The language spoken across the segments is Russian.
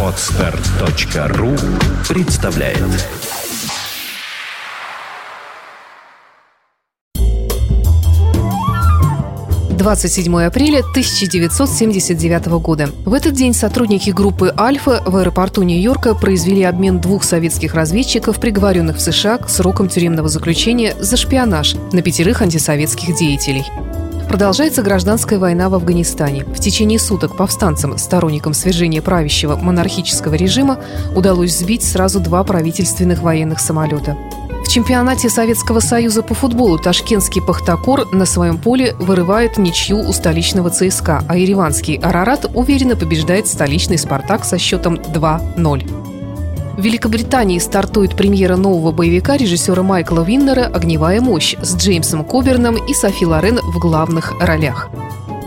Отстар.ру представляет Двадцать седьмое апреля 1979 года. В этот день сотрудники группы «Альфа» в аэропорту Нью-Йорка произвели обмен двух советских разведчиков, приговоренных в США к срокам тюремного заключения за шпионаж на пятерых антисоветских деятелей. Продолжается гражданская война в Афганистане. В течение суток повстанцам, сторонникам свержения правящего монархического режима, удалось сбить сразу два правительственных военных самолета. В чемпионате Советского Союза по футболу ташкентский «Пахтакор» на своем поле вырывает ничью у столичного ЦСКА, а ереванский «Арарат» уверенно побеждает столичный «Спартак» со счетом 2-0. В Великобритании стартует премьера нового боевика режиссера Майкла Виннера «Огневая мощь» с Джеймсом Коберном и Софи Лорен в главных ролях.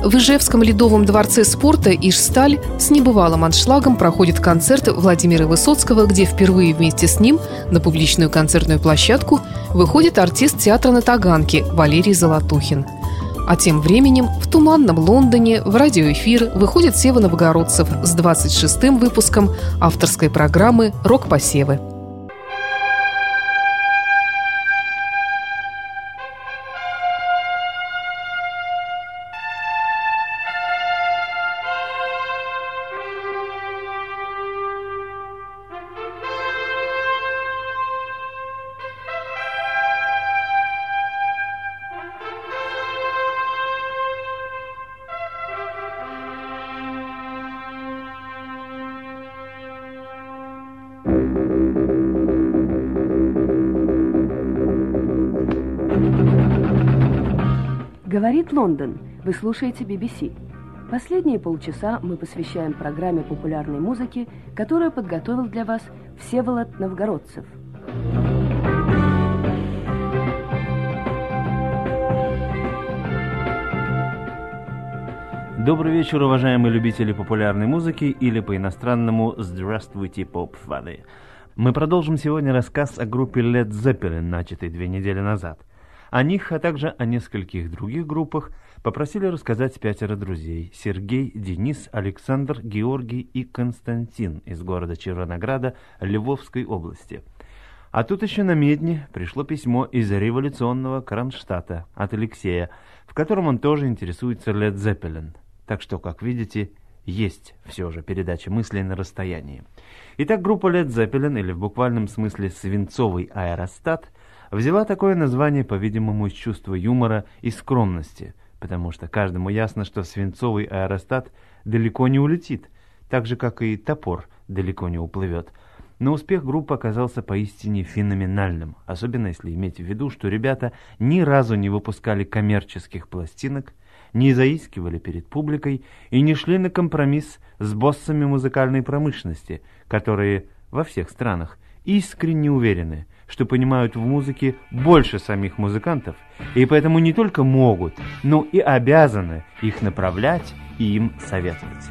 В Ижевском ледовом дворце спорта «Ижсталь» с небывалым аншлагом проходит концерт Владимира Высоцкого, где впервые вместе с ним на публичную концертную площадку выходит артист театра на Таганке Валерий Золотухин – а тем временем в туманном Лондоне в радиоэфир выходит Сева Новгородцев с 26-м выпуском авторской программы «Рок-посевы». Говорит Лондон. Вы слушаете BBC. Последние полчаса мы посвящаем программе популярной музыки, которую подготовил для вас Всеволод Новгородцев. Добрый вечер, уважаемые любители популярной музыки или по-иностранному «Здравствуйте, поп-фаны». Мы продолжим сегодня рассказ о группе Led Zeppelin, начатый две недели назад. О них, а также о нескольких других группах попросили рассказать пятеро друзей – Сергей, Денис, Александр, Георгий и Константин из города Червонограда Львовской области. А тут еще на Медне пришло письмо из революционного Кронштадта от Алексея, в котором он тоже интересуется Led Zeppelin. Так что, как видите, есть все же передача мыслей на расстоянии. Итак, группа Led Zeppelin, или в буквальном смысле свинцовый аэростат, взяла такое название, по-видимому, из чувства юмора и скромности, потому что каждому ясно, что свинцовый аэростат далеко не улетит, так же, как и топор далеко не уплывет. Но успех группы оказался поистине феноменальным, особенно если иметь в виду, что ребята ни разу не выпускали коммерческих пластинок, не заискивали перед публикой и не шли на компромисс с боссами музыкальной промышленности, которые во всех странах искренне уверены – что понимают в музыке больше самих музыкантов, и поэтому не только могут, но и обязаны их направлять и им советовать.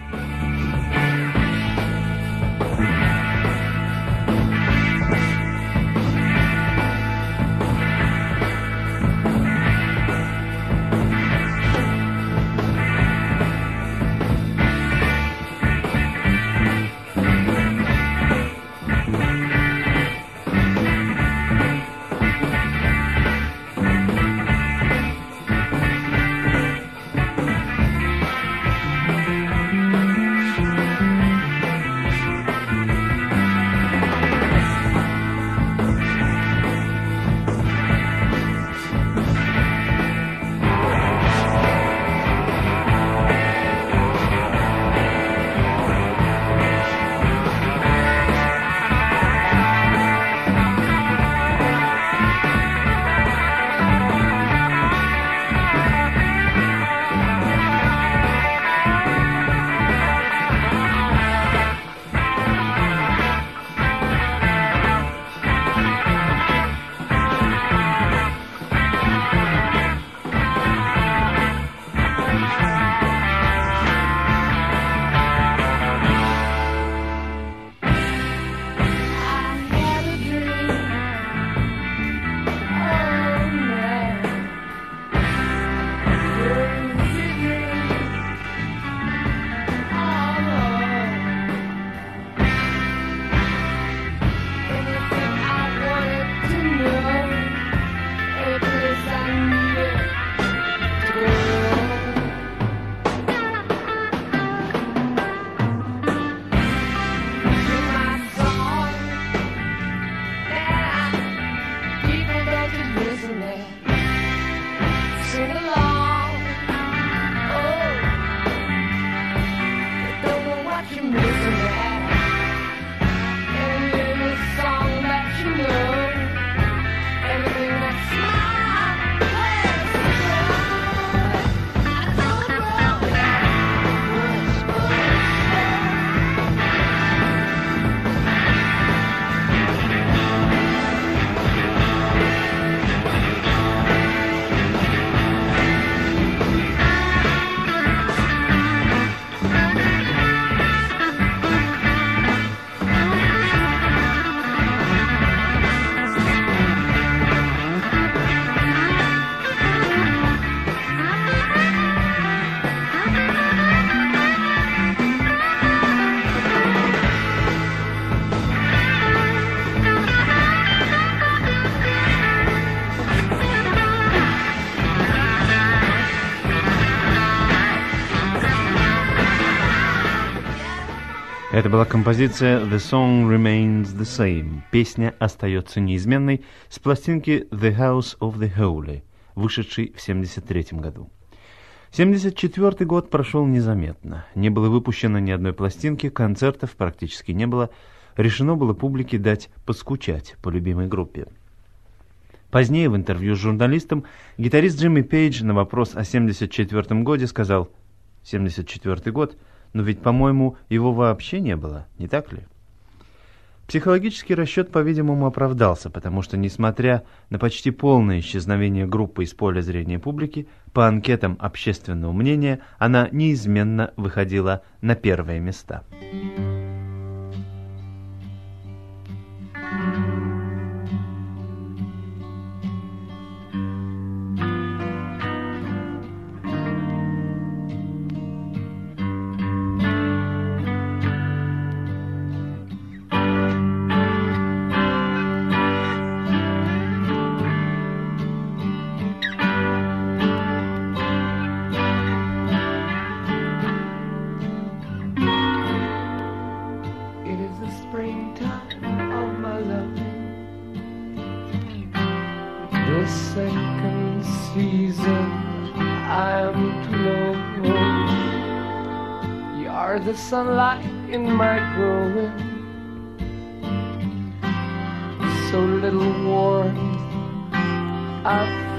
Это была композиция «The Song Remains the Same» – «Песня остается неизменной» с пластинки «The House of the Holy», вышедшей в 1973 году. 1974 год прошел незаметно. Не было выпущено ни одной пластинки, концертов практически не было. Решено было публике дать поскучать по любимой группе. Позднее в интервью с журналистом гитарист Джимми Пейдж на вопрос о 1974 годе сказал «74 год – но ведь, по-моему, его вообще не было, не так ли? Психологический расчет, по-видимому, оправдался, потому что, несмотря на почти полное исчезновение группы из поля зрения публики, по анкетам общественного мнения она неизменно выходила на первые места. sunlight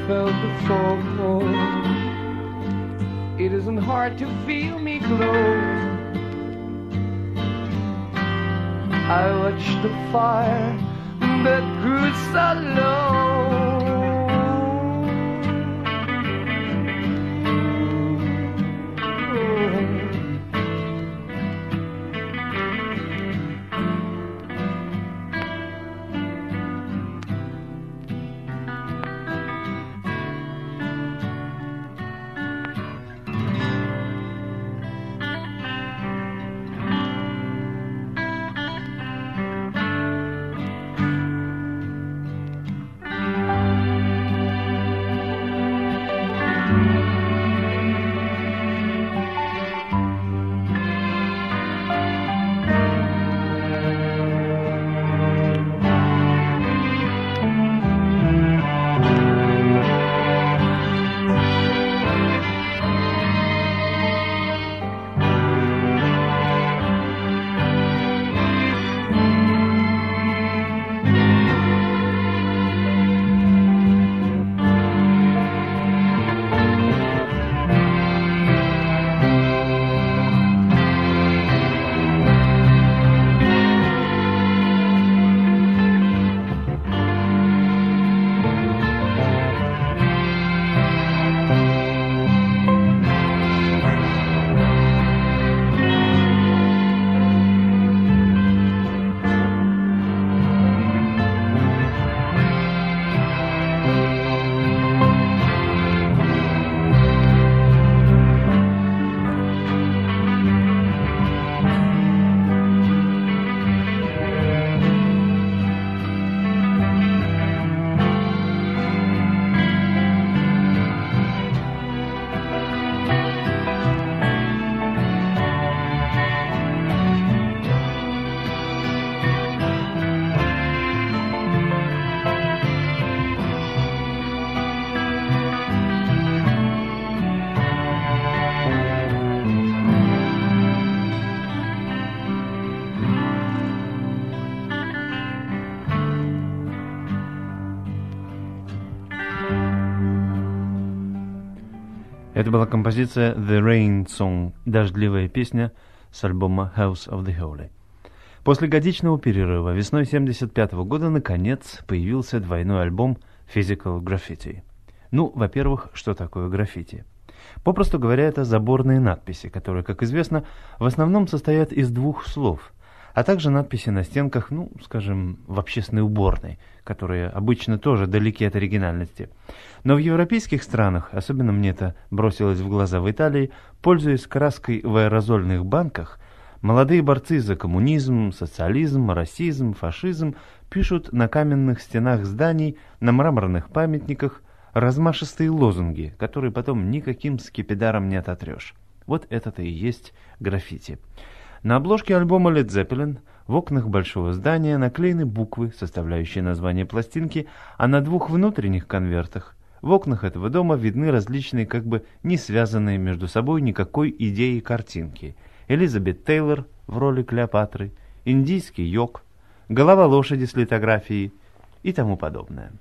felt before. It isn't hard to feel me glow. I watch the fire that grew so low. Это была композиция The Rain Song, дождливая песня с альбома House of the Holy. После годичного перерыва весной 1975 года наконец появился двойной альбом Physical Graffiti. Ну, во-первых, что такое граффити? Попросту говоря, это заборные надписи, которые, как известно, в основном состоят из двух слов – а также надписи на стенках, ну, скажем, в общественной уборной, которые обычно тоже далеки от оригинальности. Но в европейских странах, особенно мне это бросилось в глаза в Италии, пользуясь краской в аэрозольных банках, молодые борцы за коммунизм, социализм, расизм, фашизм пишут на каменных стенах зданий, на мраморных памятниках размашистые лозунги, которые потом никаким скипидаром не ототрешь. Вот это-то и есть граффити. На обложке альбома Led Zeppelin в окнах большого здания наклеены буквы, составляющие название пластинки, а на двух внутренних конвертах в окнах этого дома видны различные, как бы не связанные между собой никакой идеи картинки. Элизабет Тейлор в роли Клеопатры, индийский йог, голова лошади с литографией и тому подобное.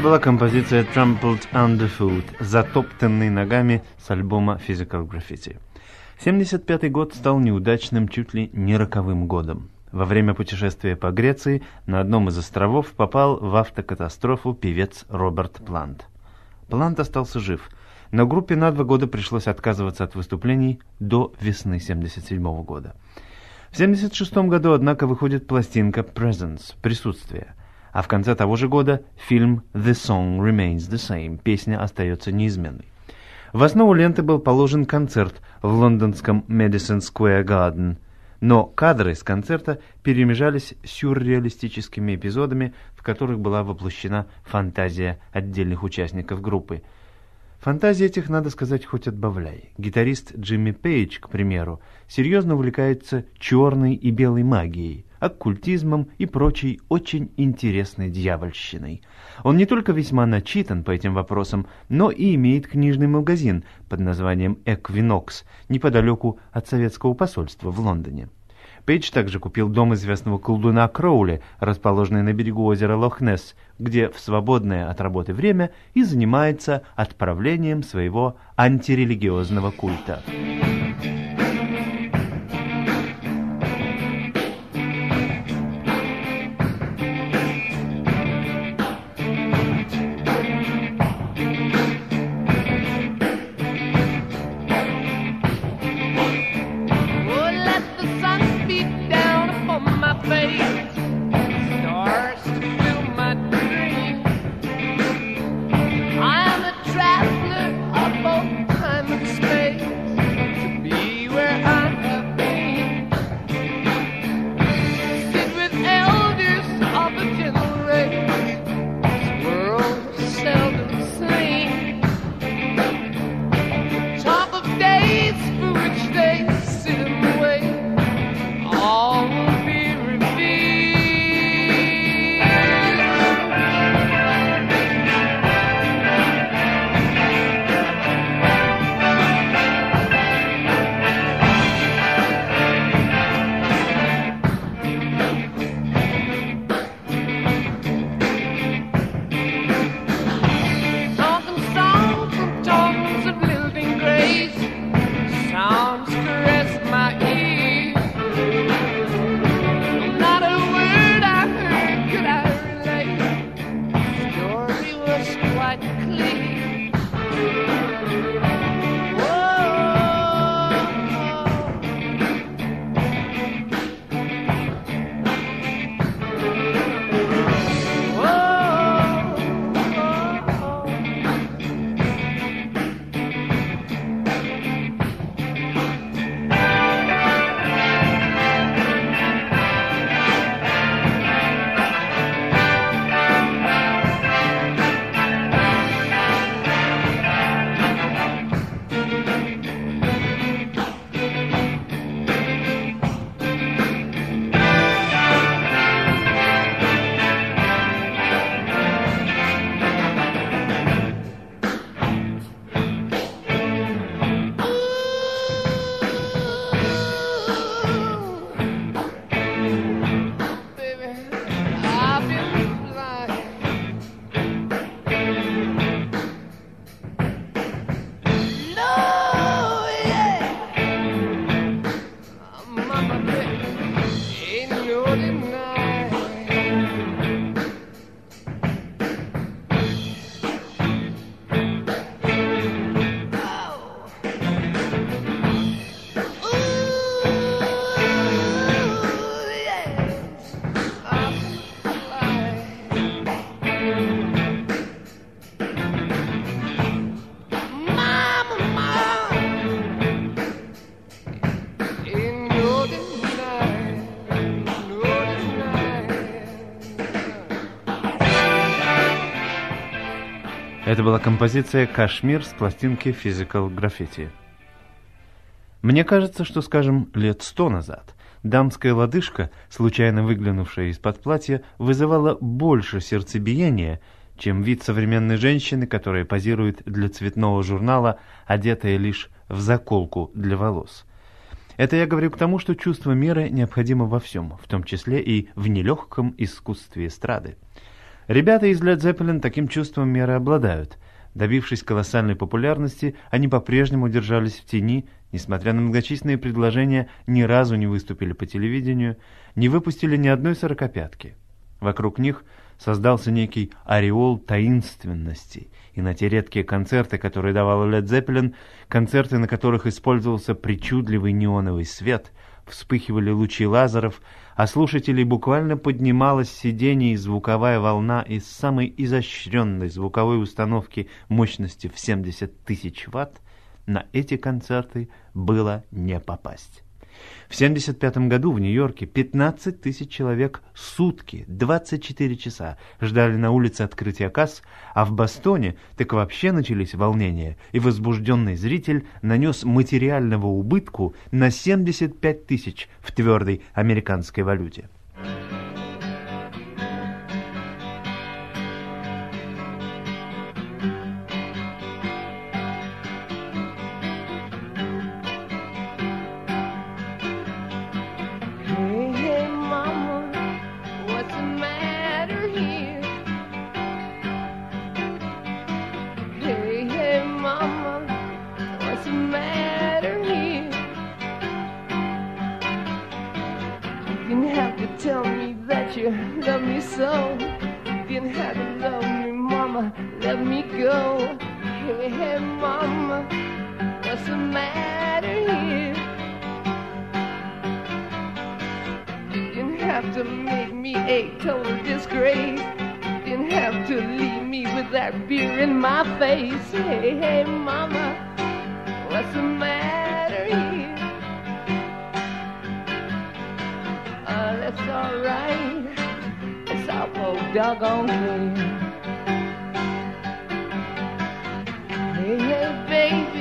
Это была композиция Trampled Underfoot, затоптанный ногами с альбома Physical Graffiti. 75 год стал неудачным чуть ли не роковым годом. Во время путешествия по Греции на одном из островов попал в автокатастрофу певец Роберт Плант. Плант остался жив, но группе на два года пришлось отказываться от выступлений до весны 77 года. В 1976 году, однако, выходит пластинка «Presence» — «Присутствие», а в конце того же года фильм «The Song Remains the Same» — «Песня остается неизменной». В основу ленты был положен концерт в лондонском Madison Square Garden, но кадры с концерта перемежались сюрреалистическими эпизодами, в которых была воплощена фантазия отдельных участников группы — Фантазии этих, надо сказать, хоть отбавляй. Гитарист Джимми Пейдж, к примеру, серьезно увлекается черной и белой магией, оккультизмом и прочей очень интересной дьявольщиной. Он не только весьма начитан по этим вопросам, но и имеет книжный магазин под названием «Эквинокс» неподалеку от советского посольства в Лондоне. Пейдж также купил дом известного колдуна Кроули, расположенный на берегу озера Лохнесс, где в свободное от работы время и занимается отправлением своего антирелигиозного культа. Это была композиция «Кашмир» с пластинки Physical Graffiti. Мне кажется, что, скажем, лет сто назад дамская лодыжка, случайно выглянувшая из-под платья, вызывала больше сердцебиения, чем вид современной женщины, которая позирует для цветного журнала, одетая лишь в заколку для волос. Это я говорю к тому, что чувство меры необходимо во всем, в том числе и в нелегком искусстве эстрады. Ребята из Led Zeppelin таким чувством меры обладают. Добившись колоссальной популярности, они по-прежнему держались в тени, несмотря на многочисленные предложения, ни разу не выступили по телевидению, не выпустили ни одной сорокопятки. Вокруг них создался некий ореол таинственности, и на те редкие концерты, которые давала Led Zeppelin, концерты, на которых использовался причудливый неоновый свет, вспыхивали лучи лазеров, а слушателей буквально поднималась с сидений звуковая волна из самой изощренной звуковой установки мощности в 70 тысяч ватт, на эти концерты было не попасть. В 1975 году в Нью-Йорке 15 тысяч человек сутки, 24 часа ждали на улице открытия касс, а в Бостоне так вообще начались волнения, и возбужденный зритель нанес материального убытку на 75 тысяч в твердой американской валюте. Tell me that you love me so. Didn't have to love me, mama, let me go. Hey, hey, mama, what's the matter here? Didn't have to make me a total disgrace. Didn't have to leave me with that beer in my face. Hey, hey, mama, what's the matter here? That's alright. It's awful doggone clear. Hey, hey, baby,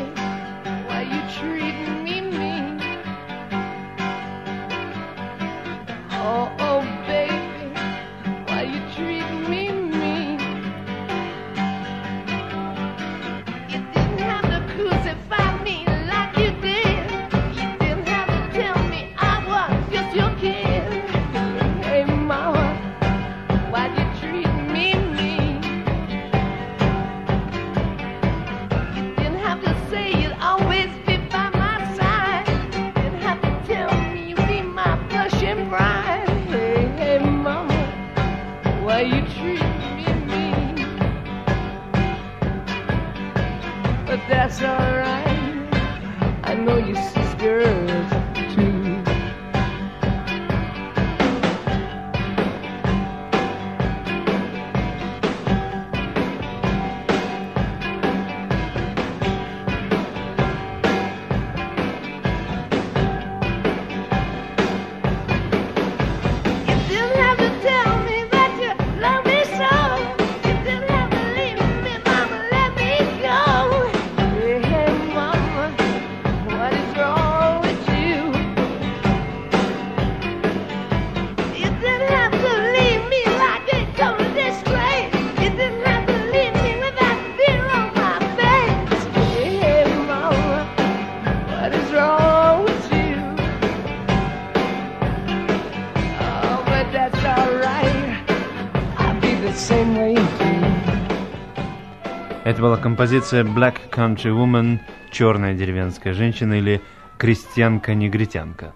Это была композиция Black Country Woman, черная деревенская женщина или крестьянка-негритянка.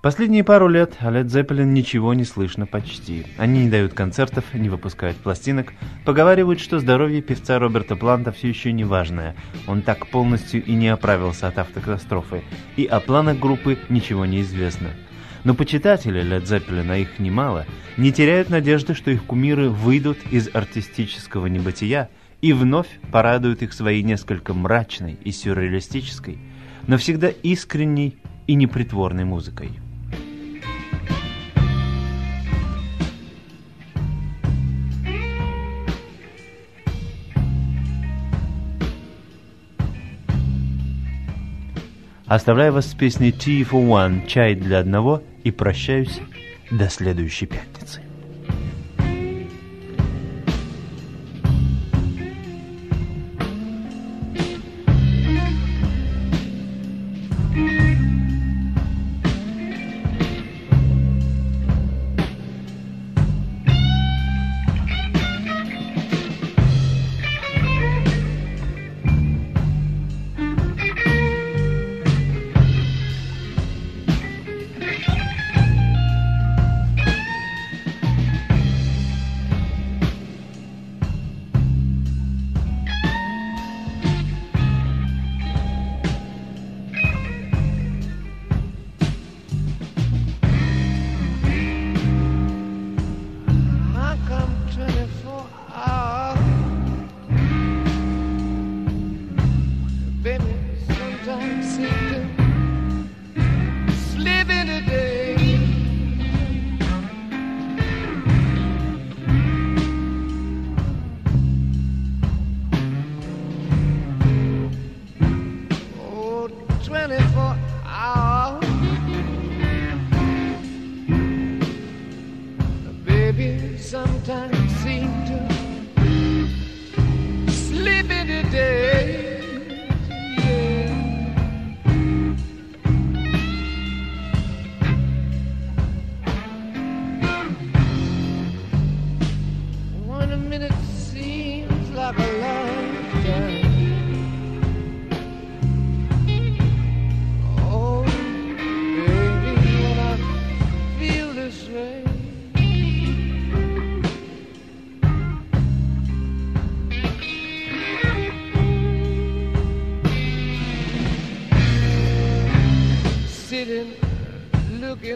Последние пару лет о Led Zeppelin ничего не слышно почти. Они не дают концертов, не выпускают пластинок, поговаривают, что здоровье певца Роберта Планта все еще не важное. Он так полностью и не оправился от автокатастрофы, и о планах группы ничего не известно. Но почитатели Led Zeppelin, а их немало, не теряют надежды, что их кумиры выйдут из артистического небытия и вновь порадуют их своей несколько мрачной и сюрреалистической, но всегда искренней и непритворной музыкой. Оставляю вас с песней Tea for One, чай для одного, и прощаюсь до следующей пятницы.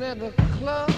at the club.